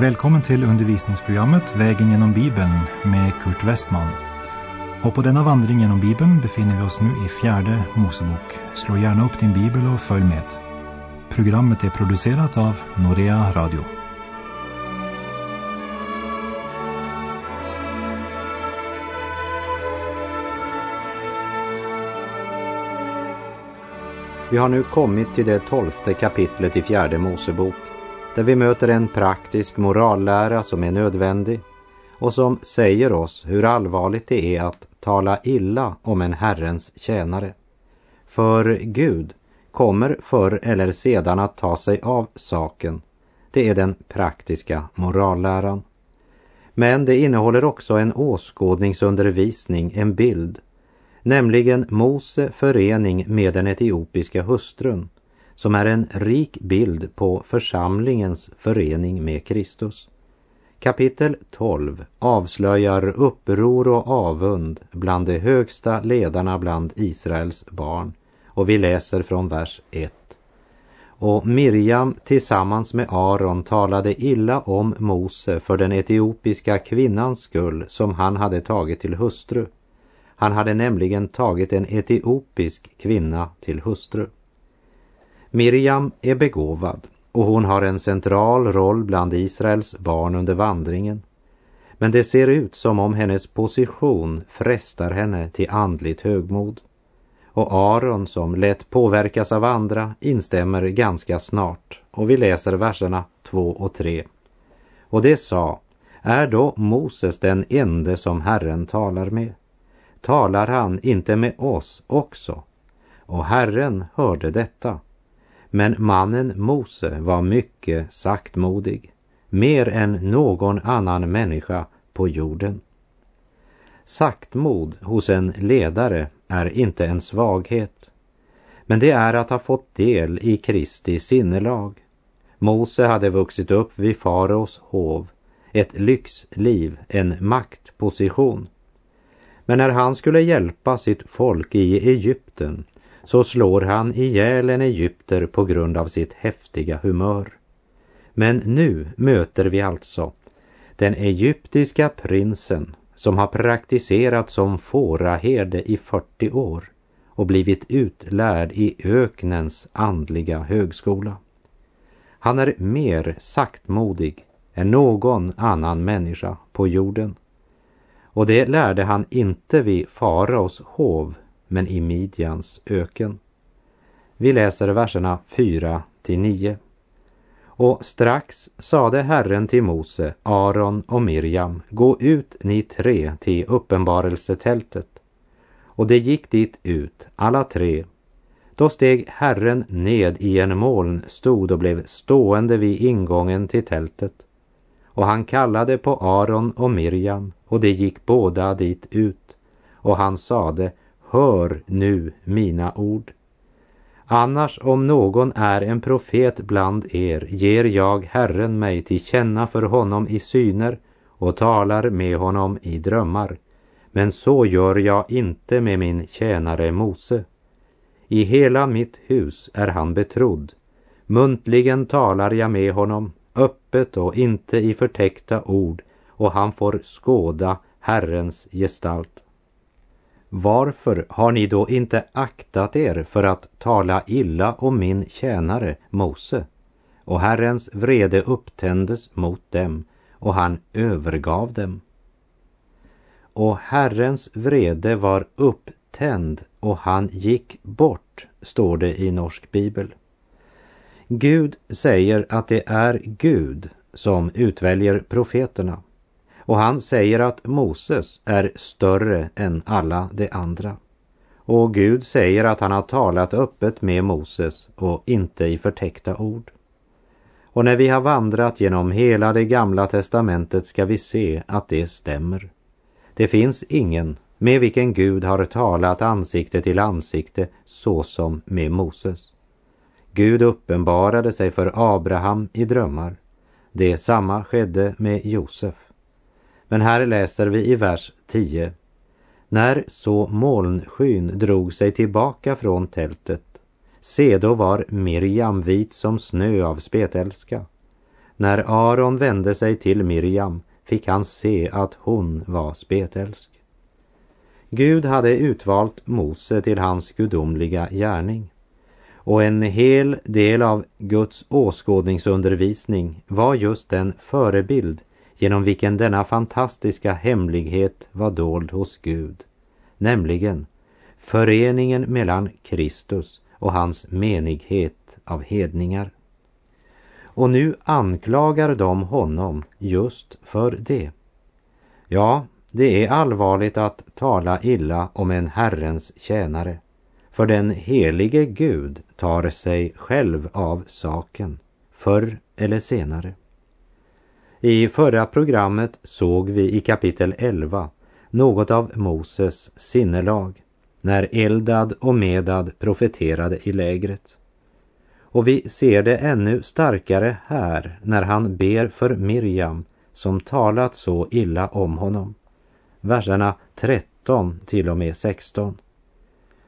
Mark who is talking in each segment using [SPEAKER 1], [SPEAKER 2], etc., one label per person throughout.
[SPEAKER 1] Välkommen till undervisningsprogrammet Vägen genom Bibeln med Kurt Westman. Och på denna vandring genom Bibeln befinner vi oss nu i fjärde Mosebok. Slå gärna upp din bibel och följ med. Programmet är producerat av Norea Radio.
[SPEAKER 2] Vi har nu kommit till det tolfte kapitlet i fjärde Mosebok där vi möter en praktisk morallära som är nödvändig och som säger oss hur allvarligt det är att tala illa om en Herrens tjänare. För Gud kommer förr eller sedan att ta sig av saken. Det är den praktiska moralläran. Men det innehåller också en åskådningsundervisning, en bild, nämligen Mose förening med den etiopiska hustrun som är en rik bild på församlingens förening med Kristus. Kapitel 12 avslöjar uppror och avund bland de högsta ledarna bland Israels barn och vi läser från vers 1. Och Miriam tillsammans med Aron talade illa om Mose för den etiopiska kvinnans skull som han hade tagit till hustru. Han hade nämligen tagit en etiopisk kvinna till hustru. Miriam är begåvad och hon har en central roll bland Israels barn under vandringen. Men det ser ut som om hennes position frestar henne till andligt högmod. Och Aron som lätt påverkas av andra instämmer ganska snart och vi läser verserna 2 och 3. Och det sa, är då Moses den ende som Herren talar med? Talar han inte med oss också? Och Herren hörde detta. Men mannen Mose var mycket saktmodig, mer än någon annan människa på jorden. Saktmod hos en ledare är inte en svaghet, men det är att ha fått del i Kristi sinnelag. Mose hade vuxit upp vid faraos hov, ett lyxliv, en maktposition. Men när han skulle hjälpa sitt folk i Egypten så slår han ihjäl en egypter på grund av sitt häftiga humör. Men nu möter vi alltså den egyptiska prinsen som har praktiserat som fåraherde i 40 år och blivit utlärd i öknens andliga högskola. Han är mer saktmodig än någon annan människa på jorden. Och det lärde han inte vid faraos hov men i Midjans öken. Vi läser verserna 4 till 9. Och strax sade Herren till Mose, Aron och Mirjam, gå ut ni tre till uppenbarelsetältet. Och det gick dit ut, alla tre. Då steg Herren ned i en molnstod och blev stående vid ingången till tältet. Och han kallade på Aron och Mirjam och de gick båda dit ut. Och han sade, hör nu mina ord. Annars om någon är en profet bland er ger jag Herren mig till känna för honom i syner och talar med honom i drömmar. Men så gör jag inte med min tjänare Mose. I hela mitt hus är han betrodd. Muntligen talar jag med honom, öppet och inte i förtäckta ord, och han får skåda Herrens gestalt. Varför har ni då inte aktat er för att tala illa om min tjänare Mose? Och Herrens vrede upptändes mot dem och han övergav dem. Och Herrens vrede var upptänd och han gick bort, står det i norsk bibel. Gud säger att det är Gud som utväljer profeterna och han säger att Moses är större än alla de andra. Och Gud säger att han har talat öppet med Moses och inte i förtäckta ord. Och när vi har vandrat genom hela det gamla testamentet ska vi se att det stämmer. Det finns ingen med vilken Gud har talat ansikte till ansikte så som med Moses. Gud uppenbarade sig för Abraham i drömmar. Det samma skedde med Josef. Men här läser vi i vers 10. När så molnskyn drog sig tillbaka från tältet, se då var Miriam vit som snö av spetälska. När Aron vände sig till Miriam fick han se att hon var spetälsk. Gud hade utvalt Mose till hans gudomliga gärning. Och en hel del av Guds åskådningsundervisning var just den förebild genom vilken denna fantastiska hemlighet var dold hos Gud, nämligen föreningen mellan Kristus och hans menighet av hedningar. Och nu anklagar de honom just för det. Ja, det är allvarligt att tala illa om en Herrens tjänare. För den helige Gud tar sig själv av saken, förr eller senare. I förra programmet såg vi i kapitel 11 något av Moses sinnelag när Eldad och Medad profeterade i lägret. Och vi ser det ännu starkare här när han ber för Miriam som talat så illa om honom. Verserna 13 till och med 16.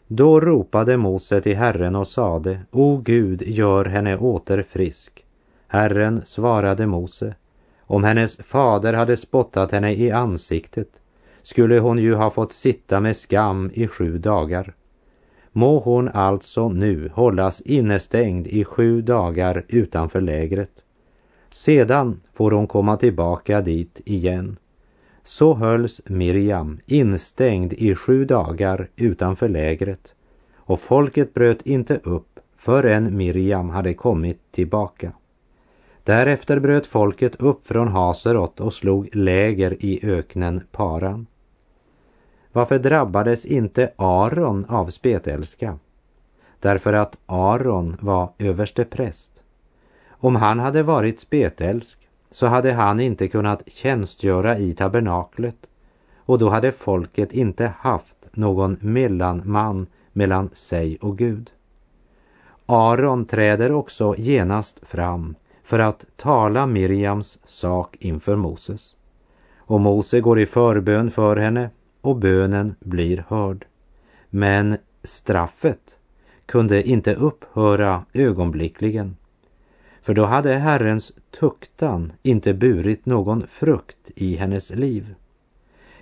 [SPEAKER 2] Då ropade Mose till Herren och sade, O Gud, gör henne åter frisk. Herren svarade Mose, om hennes fader hade spottat henne i ansiktet skulle hon ju ha fått sitta med skam i sju dagar. Må hon alltså nu hållas innestängd i sju dagar utanför lägret. Sedan får hon komma tillbaka dit igen. Så hölls Miriam instängd i sju dagar utanför lägret och folket bröt inte upp förrän Miriam hade kommit tillbaka. Därefter bröt folket upp från Haserot och slog läger i öknen Paran. Varför drabbades inte Aron av spetälska? Därför att Aron var överste präst. Om han hade varit spetälsk så hade han inte kunnat tjänstgöra i tabernaklet och då hade folket inte haft någon mellanman mellan sig och Gud. Aron träder också genast fram för att tala Miriams sak inför Moses. Och Mose går i förbön för henne och bönen blir hörd. Men straffet kunde inte upphöra ögonblickligen. För då hade Herrens tuktan inte burit någon frukt i hennes liv.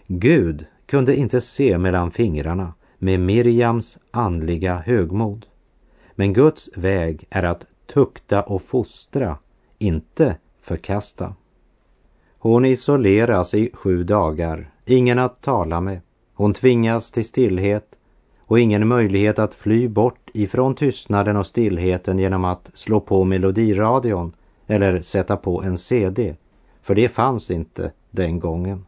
[SPEAKER 2] Gud kunde inte se mellan fingrarna med Miriams andliga högmod. Men Guds väg är att tukta och fostra, inte förkasta. Hon isoleras i sju dagar, ingen att tala med. Hon tvingas till stillhet och ingen möjlighet att fly bort ifrån tystnaden och stillheten genom att slå på melodiradion eller sätta på en CD, för det fanns inte den gången.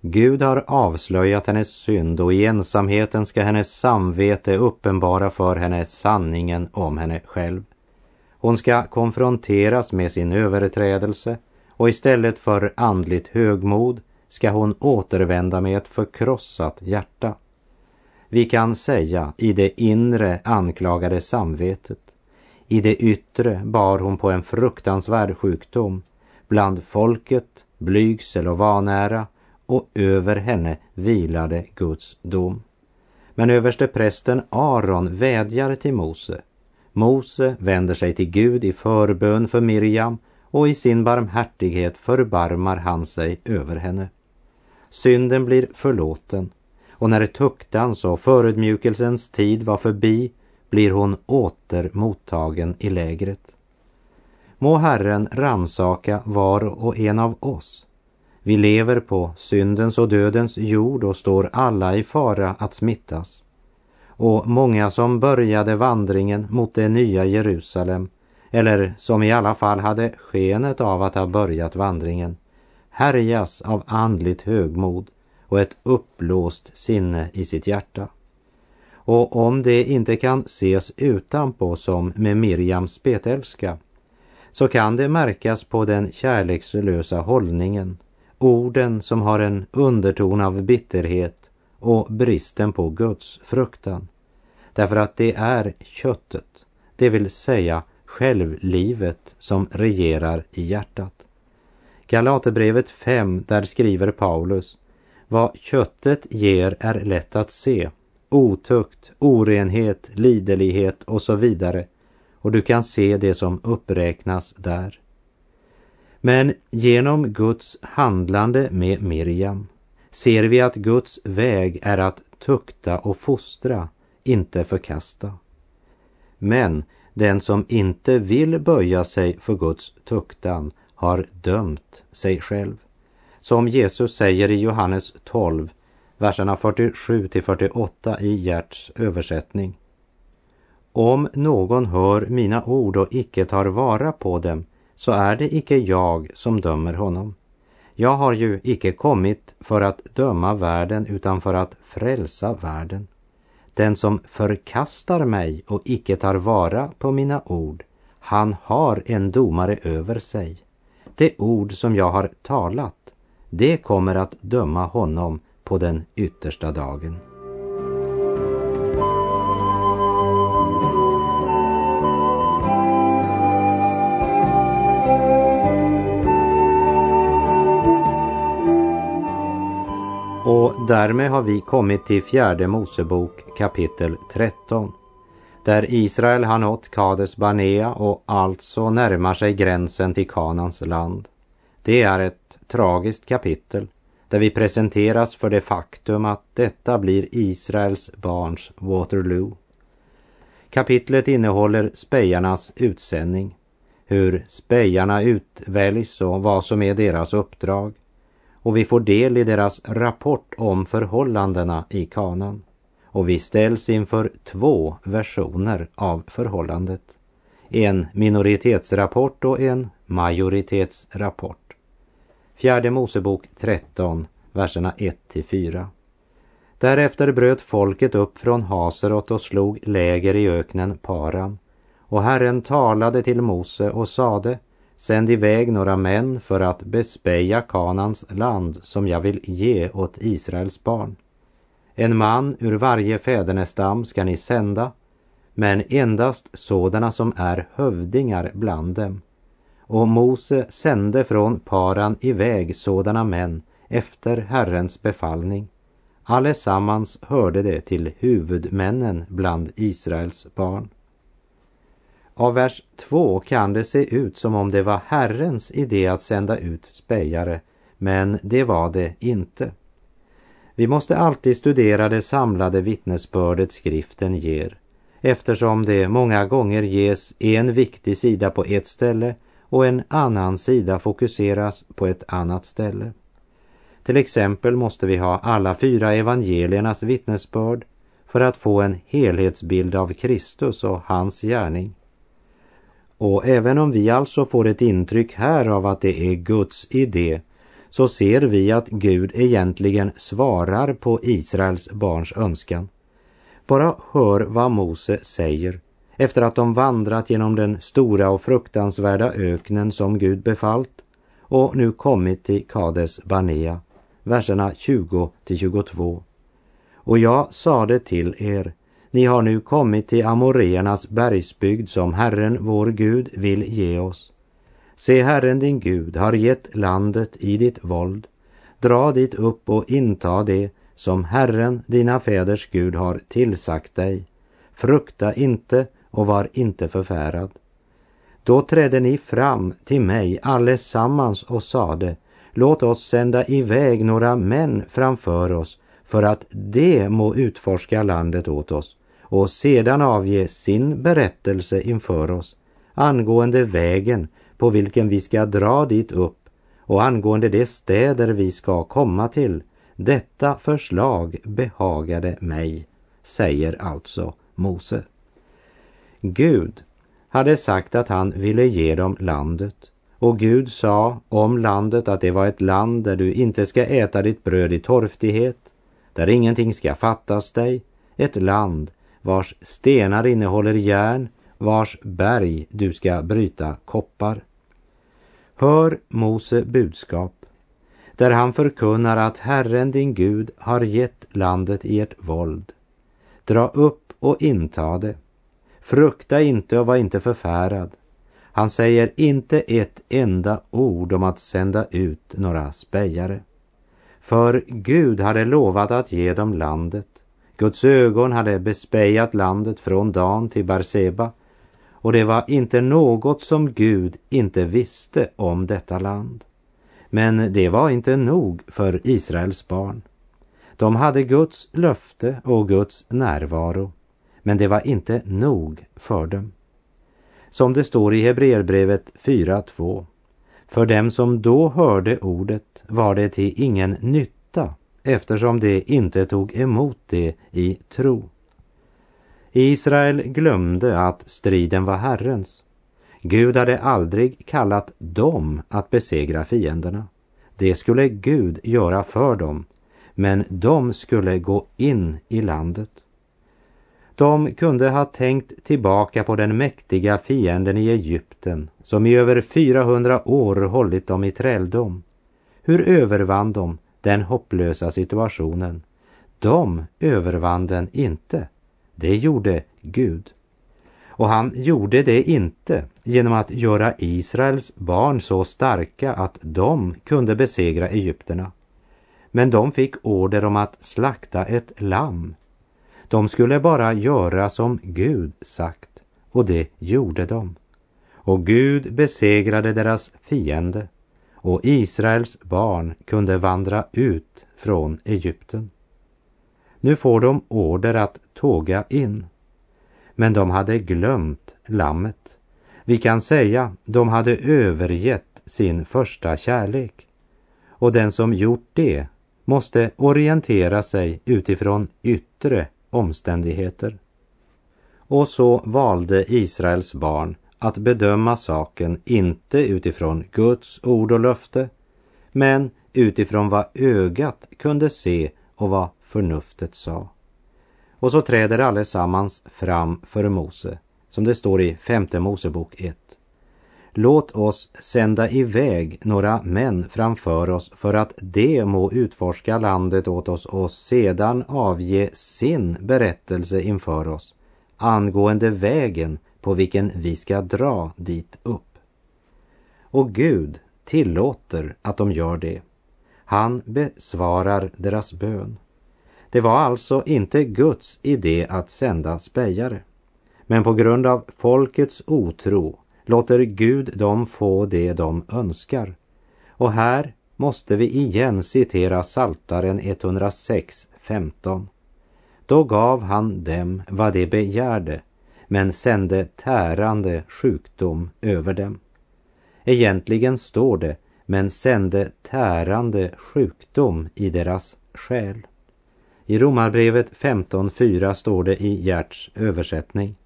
[SPEAKER 2] Gud har avslöjat hennes synd och i ensamheten ska hennes samvete uppenbara för henne sanningen om henne själv. Hon ska konfronteras med sin överträdelse och istället för andligt högmod ska hon återvända med ett förkrossat hjärta. Vi kan säga i det inre anklagade samvetet. I det yttre bar hon på en fruktansvärd sjukdom. Bland folket blygsel och vanära och över henne vilade Guds dom. Men överste prästen Aron vädjar till Mose. Mose vänder sig till Gud i förbön för Miriam och i sin barmhärtighet förbarmar han sig över henne. Synden blir förlåten och när tuktans och förödmjukelsens tid var förbi blir hon åter mottagen i lägret. Må Herren ransaka var och en av oss. Vi lever på syndens och dödens jord och står alla i fara att smittas. Och många som började vandringen mot det nya Jerusalem, eller som i alla fall hade skenet av att ha börjat vandringen, härjas av andligt högmod och ett uppblåst sinne i sitt hjärta. Och om det inte kan ses utanpå som med Miriams spetälska så kan det märkas på den kärlekslösa hållningen, orden som har en underton av bitterhet och bristen på Guds fruktan. Därför att det är köttet, det vill säga självlivet som regerar i hjärtat. Galaterbrevet 5, där skriver Paulus vad köttet ger är lätt att se. Otukt, orenhet, liderlighet och så vidare. Och du kan se det som uppräknas där. Men genom Guds handlande med Miriam ser vi att Guds väg är att tukta och fostra, inte förkasta. Men den som inte vill böja sig för Guds tuktan har dömt sig själv. Som Jesus säger i Johannes 12, verserna 47 till 48 i Gerts översättning. Om någon hör mina ord och icke tar vara på dem, så är det icke jag som dömer honom. Jag har ju icke kommit för att döma världen utan för att frälsa världen. Den som förkastar mig och icke tar vara på mina ord, han har en domare över sig. Det ord som jag har talat, det kommer att döma honom på den yttersta dagen. Därmed har vi kommit till fjärde Mosebok kapitel 13. Där Israel har nått Kades Barnea och alltså närmar sig gränsen till Kanans land. Det är ett tragiskt kapitel där vi presenteras för det faktum att detta blir Israels barns Waterloo. Kapitlet innehåller spejarnas utsändning, hur spejarna utväljs och vad som är deras uppdrag och vi får del i deras rapport om förhållandena i kanan. Och vi ställs inför två versioner av förhållandet. En minoritetsrapport och en majoritetsrapport. Fjärde Mosebok 13, verserna 1 till 4. Därefter bröt folket upp från Haserot och slog läger i öknen Paran. Och Herren talade till Mose och sade Sänd iväg några män för att bespeja Kanans land som jag vill ge åt Israels barn. En man ur varje fädernestam ska ni sända, men endast sådana som är hövdingar bland dem. Och Mose sände från Paran iväg sådana män efter Herrens befallning. Allesammans hörde det till huvudmännen bland Israels barn. Av vers 2 kan det se ut som om det var Herrens idé att sända ut spejare, men det var det inte. Vi måste alltid studera det samlade vittnesbördet skriften ger, eftersom det många gånger ges en viktig sida på ett ställe och en annan sida fokuseras på ett annat ställe. Till exempel måste vi ha alla fyra evangeliernas vittnesbörd för att få en helhetsbild av Kristus och hans gärning. Och även om vi alltså får ett intryck här av att det är Guds idé så ser vi att Gud egentligen svarar på Israels barns önskan. Bara hör vad Mose säger efter att de vandrat genom den stora och fruktansvärda öknen som Gud befallt och nu kommit till Kades Barnea, verserna 20 till 22. Och jag sade till er, ni har nu kommit till Amoreernas bergsbygd som Herren vår Gud vill ge oss. Se, Herren din Gud har gett landet i ditt våld. Dra dit upp och inta det som Herren, dina fäders Gud, har tillsagt dig. Frukta inte och var inte förfärad. Då trädde ni fram till mig allesammans och sade, låt oss sända iväg några män framför oss för att de må utforska landet åt oss och sedan avge sin berättelse inför oss angående vägen på vilken vi ska dra dit upp och angående de städer vi ska komma till. Detta förslag behagade mig, säger alltså Mose. Gud hade sagt att han ville ge dem landet och Gud sa om landet att det var ett land där du inte ska äta ditt bröd i torftighet, där ingenting ska fattas dig, ett land vars stenar innehåller järn, vars berg du ska bryta koppar. Hör Mose budskap, där han förkunnar att Herren din Gud har gett landet i ert våld. Dra upp och inta det. Frukta inte och var inte förfärad. Han säger inte ett enda ord om att sända ut några spejare. För Gud hade lovat att ge dem landet Guds ögon hade bespejat landet från Dan till Barseba och det var inte något som Gud inte visste om detta land. Men det var inte nog för Israels barn. De hade Guds löfte och Guds närvaro, men det var inte nog för dem. Som det står i Hebreerbrevet 4.2. För dem som då hörde ordet var det till ingen nytta eftersom de inte tog emot det i tro. Israel glömde att striden var Herrens. Gud hade aldrig kallat dem att besegra fienderna. Det skulle Gud göra för dem, men de skulle gå in i landet. De kunde ha tänkt tillbaka på den mäktiga fienden i Egypten som i över 400 år hållit dem i träldom. Hur övervann de den hopplösa situationen? De övervann den inte. Det gjorde Gud. Och han gjorde det inte genom att göra Israels barn så starka att de kunde besegra egypterna. Men de fick order om att slakta ett lamm. De skulle bara göra som Gud sagt och det gjorde de. Och Gud besegrade deras fiende och Israels barn kunde vandra ut från Egypten. Nu får de order att tåga in. Men de hade glömt lammet. Vi kan säga de hade övergett sin första kärlek. Och den som gjort det måste orientera sig utifrån yttre omständigheter. Och så valde Israels barn att bedöma saken inte utifrån Guds ord och löfte, men utifrån vad ögat kunde se och vad förnuftet sa. Och så träder allesammans fram för Mose, som det står i femte Mosebok 1. Låt oss sända iväg några män framför oss för att de må utforska landet åt oss och sedan avge sin berättelse inför oss angående vägen på vilken vi ska dra dit upp. Och Gud tillåter att de gör det. Han besvarar deras bön. Det var alltså inte Guds idé att sända spejare. Men på grund av folkets otro låter Gud dem få det de önskar. Och här måste vi igen citera Saltaren 106, 15. Då gav han dem vad de begärde, men sände tärande sjukdom över dem. Egentligen står det, men sände tärande sjukdom i deras själ. I Romarbrevet 15.4 står det i Gerts översättning.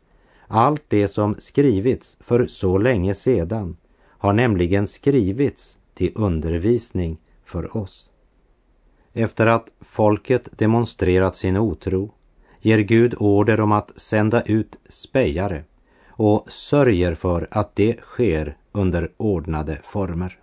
[SPEAKER 2] Allt det som skrivits för så länge sedan har nämligen skrivits till undervisning för oss. Efter att folket demonstrerat sin otro ger Gud order om att sända ut spejare och sörjer för att det sker under ordnade former.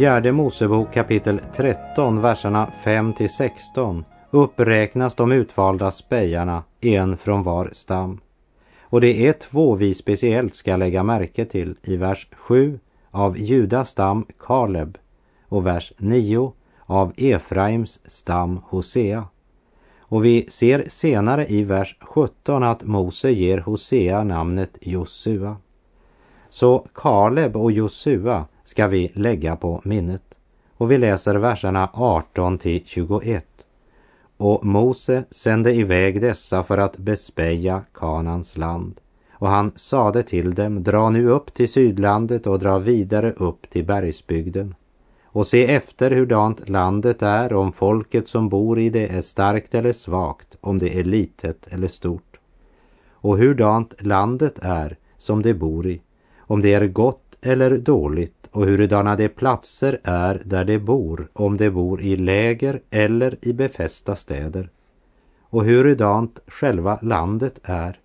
[SPEAKER 2] Fjärde Mosebok kapitel 13, verserna 5 till 16 uppräknas de utvalda spejarna, en från var stam. Och det är två vi speciellt ska lägga märke till i vers 7 av Judas stam Kaleb och vers 9 av Efraims stam Hosea. Och vi ser senare i vers 17 att Mose ger Hosea namnet Josua. Så Kaleb och Josua ska vi lägga på minnet. Och vi läser verserna 18 till 21. Och Mose sände iväg dessa för att bespeja Kanans land. Och han sade till dem, dra nu upp till sydlandet och dra vidare upp till bergsbygden. Och se efter hurdant landet är, om folket som bor i det är starkt eller svagt, om det är litet eller stort. Och hurdant landet är som det bor i, om det är gott eller dåligt och hurudana de platser är där de bor, om de bor i läger eller i befästa städer. Och hurudant själva landet är,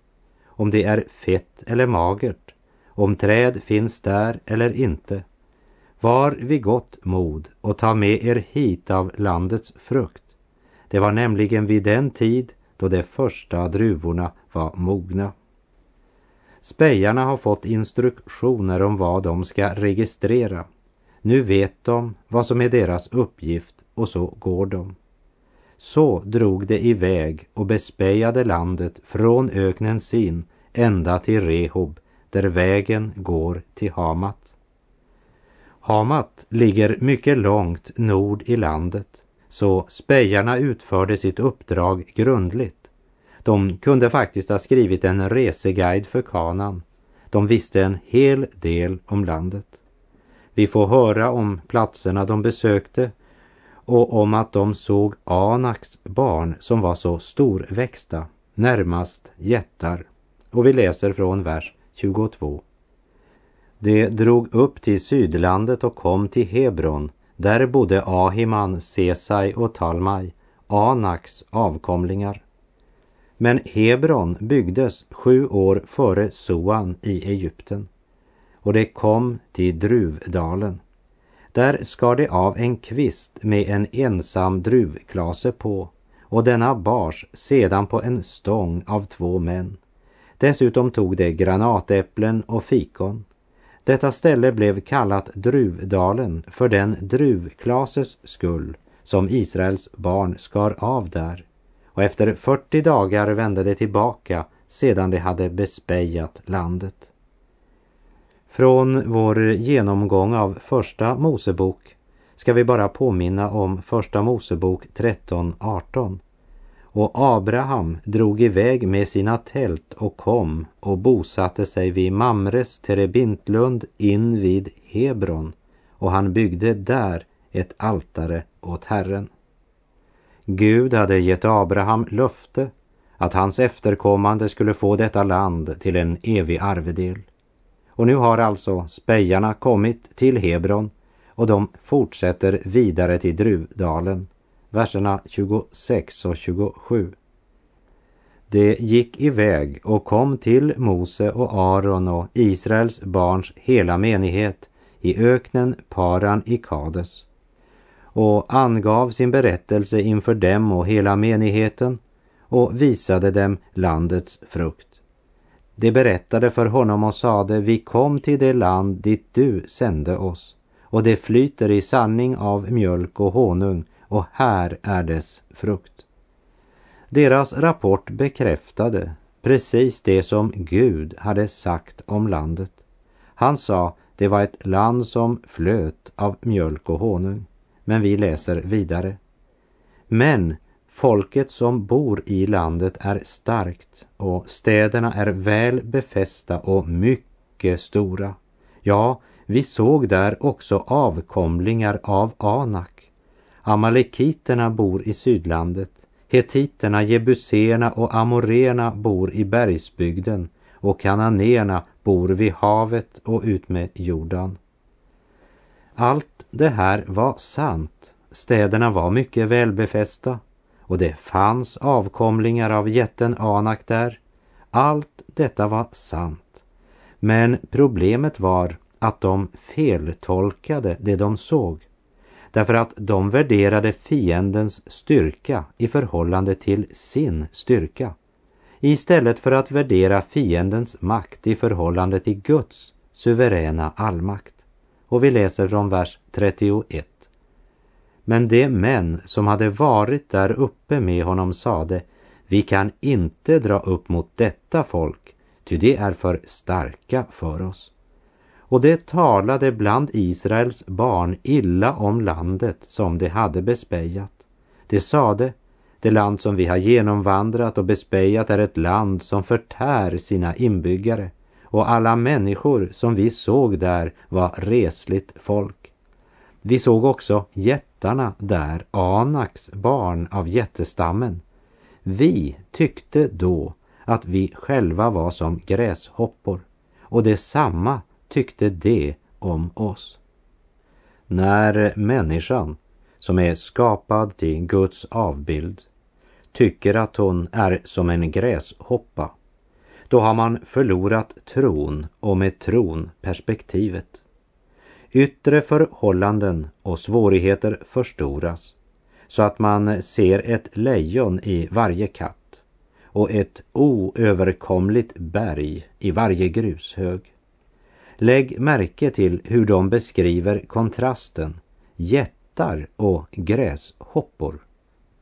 [SPEAKER 2] om det är fett eller magert, om träd finns där eller inte. Var vid gott mod och ta med er hit av landets frukt. Det var nämligen vid den tid då de första druvorna var mogna. Spejarna har fått instruktioner om vad de ska registrera. Nu vet de vad som är deras uppgift och så går de. Så drog de iväg och bespejade landet från öknen Sin ända till Rehob där vägen går till Hamat. Hamat ligger mycket långt nord i landet så spejarna utförde sitt uppdrag grundligt. De kunde faktiskt ha skrivit en reseguide för kanan. De visste en hel del om landet. Vi får höra om platserna de besökte och om att de såg Anaks barn som var så storväxta, närmast jättar. Och vi läser från vers 22. De drog upp till sydlandet och kom till Hebron. Där bodde Ahiman, Sesai och Talmai, Anaks avkomlingar. Men Hebron byggdes sju år före Soan i Egypten och det kom till Druvdalen. Där skar det av en kvist med en ensam druvklase på och denna bars sedan på en stång av två män. Dessutom tog det granatäpplen och fikon. Detta ställe blev kallat Druvdalen för den druvklases skull som Israels barn skar av där. Och efter 40 dagar vände de tillbaka sedan de hade bespejat landet. Från vår genomgång av Första Mosebok ska vi bara påminna om Första Mosebok 13.18. Och Abraham drog iväg med sina tält och kom och bosatte sig vid Mamres terebintlund in vid Hebron och han byggde där ett altare åt Herren. Gud hade gett Abraham löfte att hans efterkommande skulle få detta land till en evig arvedel. Och nu har alltså spejarna kommit till Hebron och de fortsätter vidare till Druvdalen, verserna 26 och 27. Det gick iväg och kom till Mose och Aron och Israels barns hela menighet i öknen Paran i Kades och angav sin berättelse inför dem och hela menigheten och visade dem landets frukt. De berättade för honom och sade, vi kom till det land dit du sände oss och det flyter i sanning av mjölk och honung och här är dess frukt. Deras rapport bekräftade precis det som Gud hade sagt om landet. Han sa det var ett land som flöt av mjölk och honung. Men vi läser vidare. Men Folket som bor i landet är starkt och städerna är väl befästa och mycket stora. Ja, vi såg där också avkomlingar av Anak. Amalekiterna bor i sydlandet. Hetiterna, jebuséerna och amoréerna bor i bergsbygden och kananéerna bor vid havet och utmed Jordan. Allt det här var sant. Städerna var mycket välbefästa och det fanns avkomlingar av jätten Anak där. Allt detta var sant. Men problemet var att de feltolkade det de såg. Därför att de värderade fiendens styrka i förhållande till sin styrka. Istället för att värdera fiendens makt i förhållande till Guds suveräna allmakt. Och vi läser från vers 31. Men de män som hade varit där uppe med honom sade, vi kan inte dra upp mot detta folk, ty det är för starka för oss. Och det talade bland Israels barn illa om landet som de hade bespejat. De sade, det land som vi har genomvandrat och bespejat är ett land som förtär sina inbyggare och alla människor som vi såg där var resligt folk. Vi såg också jättarna där, Anaks barn av jättestammen. Vi tyckte då att vi själva var som gräshoppor och detsamma tyckte de om oss. När människan, som är skapad till Guds avbild, tycker att hon är som en gräshoppa, då har man förlorat tron och med tron perspektivet. Yttre förhållanden och svårigheter förstoras. så att man ser ett lejon i varje katt och ett oöverkomligt berg i varje grushög. Lägg märke till hur de beskriver kontrasten jättar och gräshoppor.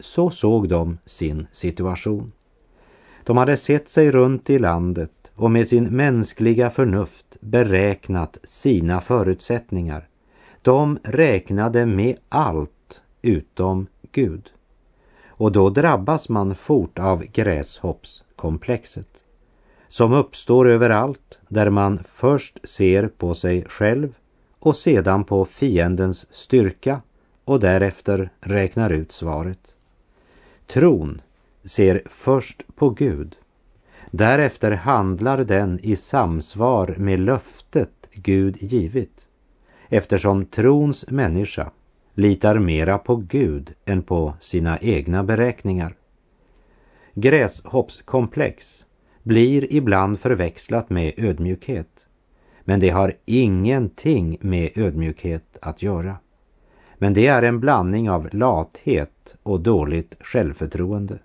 [SPEAKER 2] Så såg de sin situation. De hade sett sig runt i landet och med sin mänskliga förnuft beräknat sina förutsättningar. De räknade med allt utom Gud. Och då drabbas man fort av gräshoppskomplexet som uppstår överallt där man först ser på sig själv och sedan på fiendens styrka och därefter räknar ut svaret. Tron ser först på Gud. Därefter handlar den i samsvar med löftet Gud givit. Eftersom trons människa litar mera på Gud än på sina egna beräkningar. Gräshoppskomplex blir ibland förväxlat med ödmjukhet. Men det har ingenting med ödmjukhet att göra. Men det är en blandning av lathet och dåligt självförtroende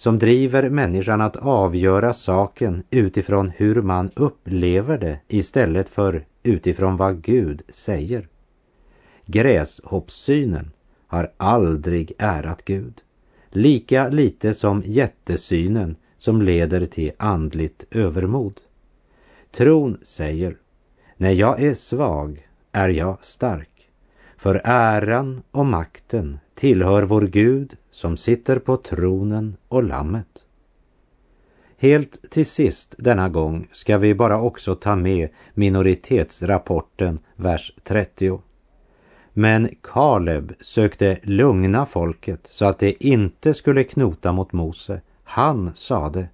[SPEAKER 2] som driver människan att avgöra saken utifrån hur man upplever det istället för utifrån vad Gud säger. Gräshoppssynen har aldrig ärat Gud. Lika lite som jättesynen som leder till andligt övermod. Tron säger, när jag är svag är jag stark. För äran och makten tillhör vår Gud som sitter på tronen och lammet. Helt till sist denna gång ska vi bara också ta med minoritetsrapporten, vers 30. Men Kaleb sökte lugna folket så att det inte skulle knota mot Mose. Han sade,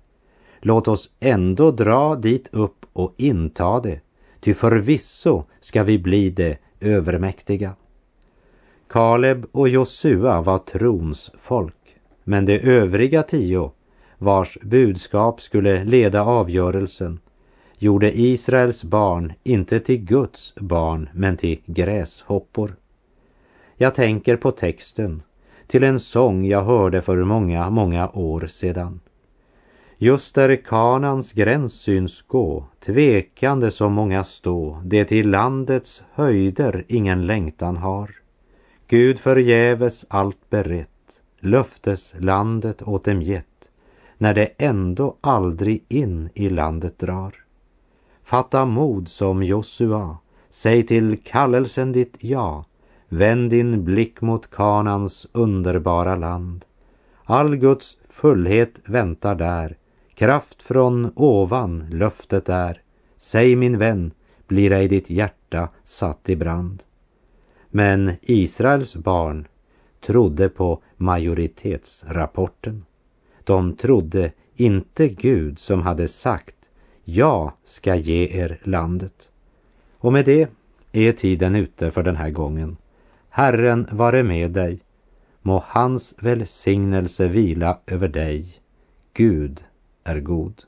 [SPEAKER 2] låt oss ändå dra dit upp och inta det, ty förvisso ska vi bli det övermäktiga. Kaleb och Josua var trons folk, men de övriga tio, vars budskap skulle leda avgörelsen, gjorde Israels barn inte till Guds barn, men till gräshoppor. Jag tänker på texten till en sång jag hörde för många, många år sedan. Just där Kanans gräns syns gå, tvekande som många stå, det till landets höjder ingen längtan har. Gud förgäves allt berett, löfteslandet åt dem gett, när det ändå aldrig in i landet drar. Fatta mod som Josua, säg till kallelsen ditt ja, vänd din blick mot Kanans underbara land. All Guds fullhet väntar där, kraft från ovan löftet är. Säg min vän, blir ej ditt hjärta satt i brand. Men Israels barn trodde på majoritetsrapporten. De trodde inte Gud som hade sagt jag ska ge er landet. Och med det är tiden ute för den här gången. Herren vare med dig. Må hans välsignelse vila över dig. Gud är god.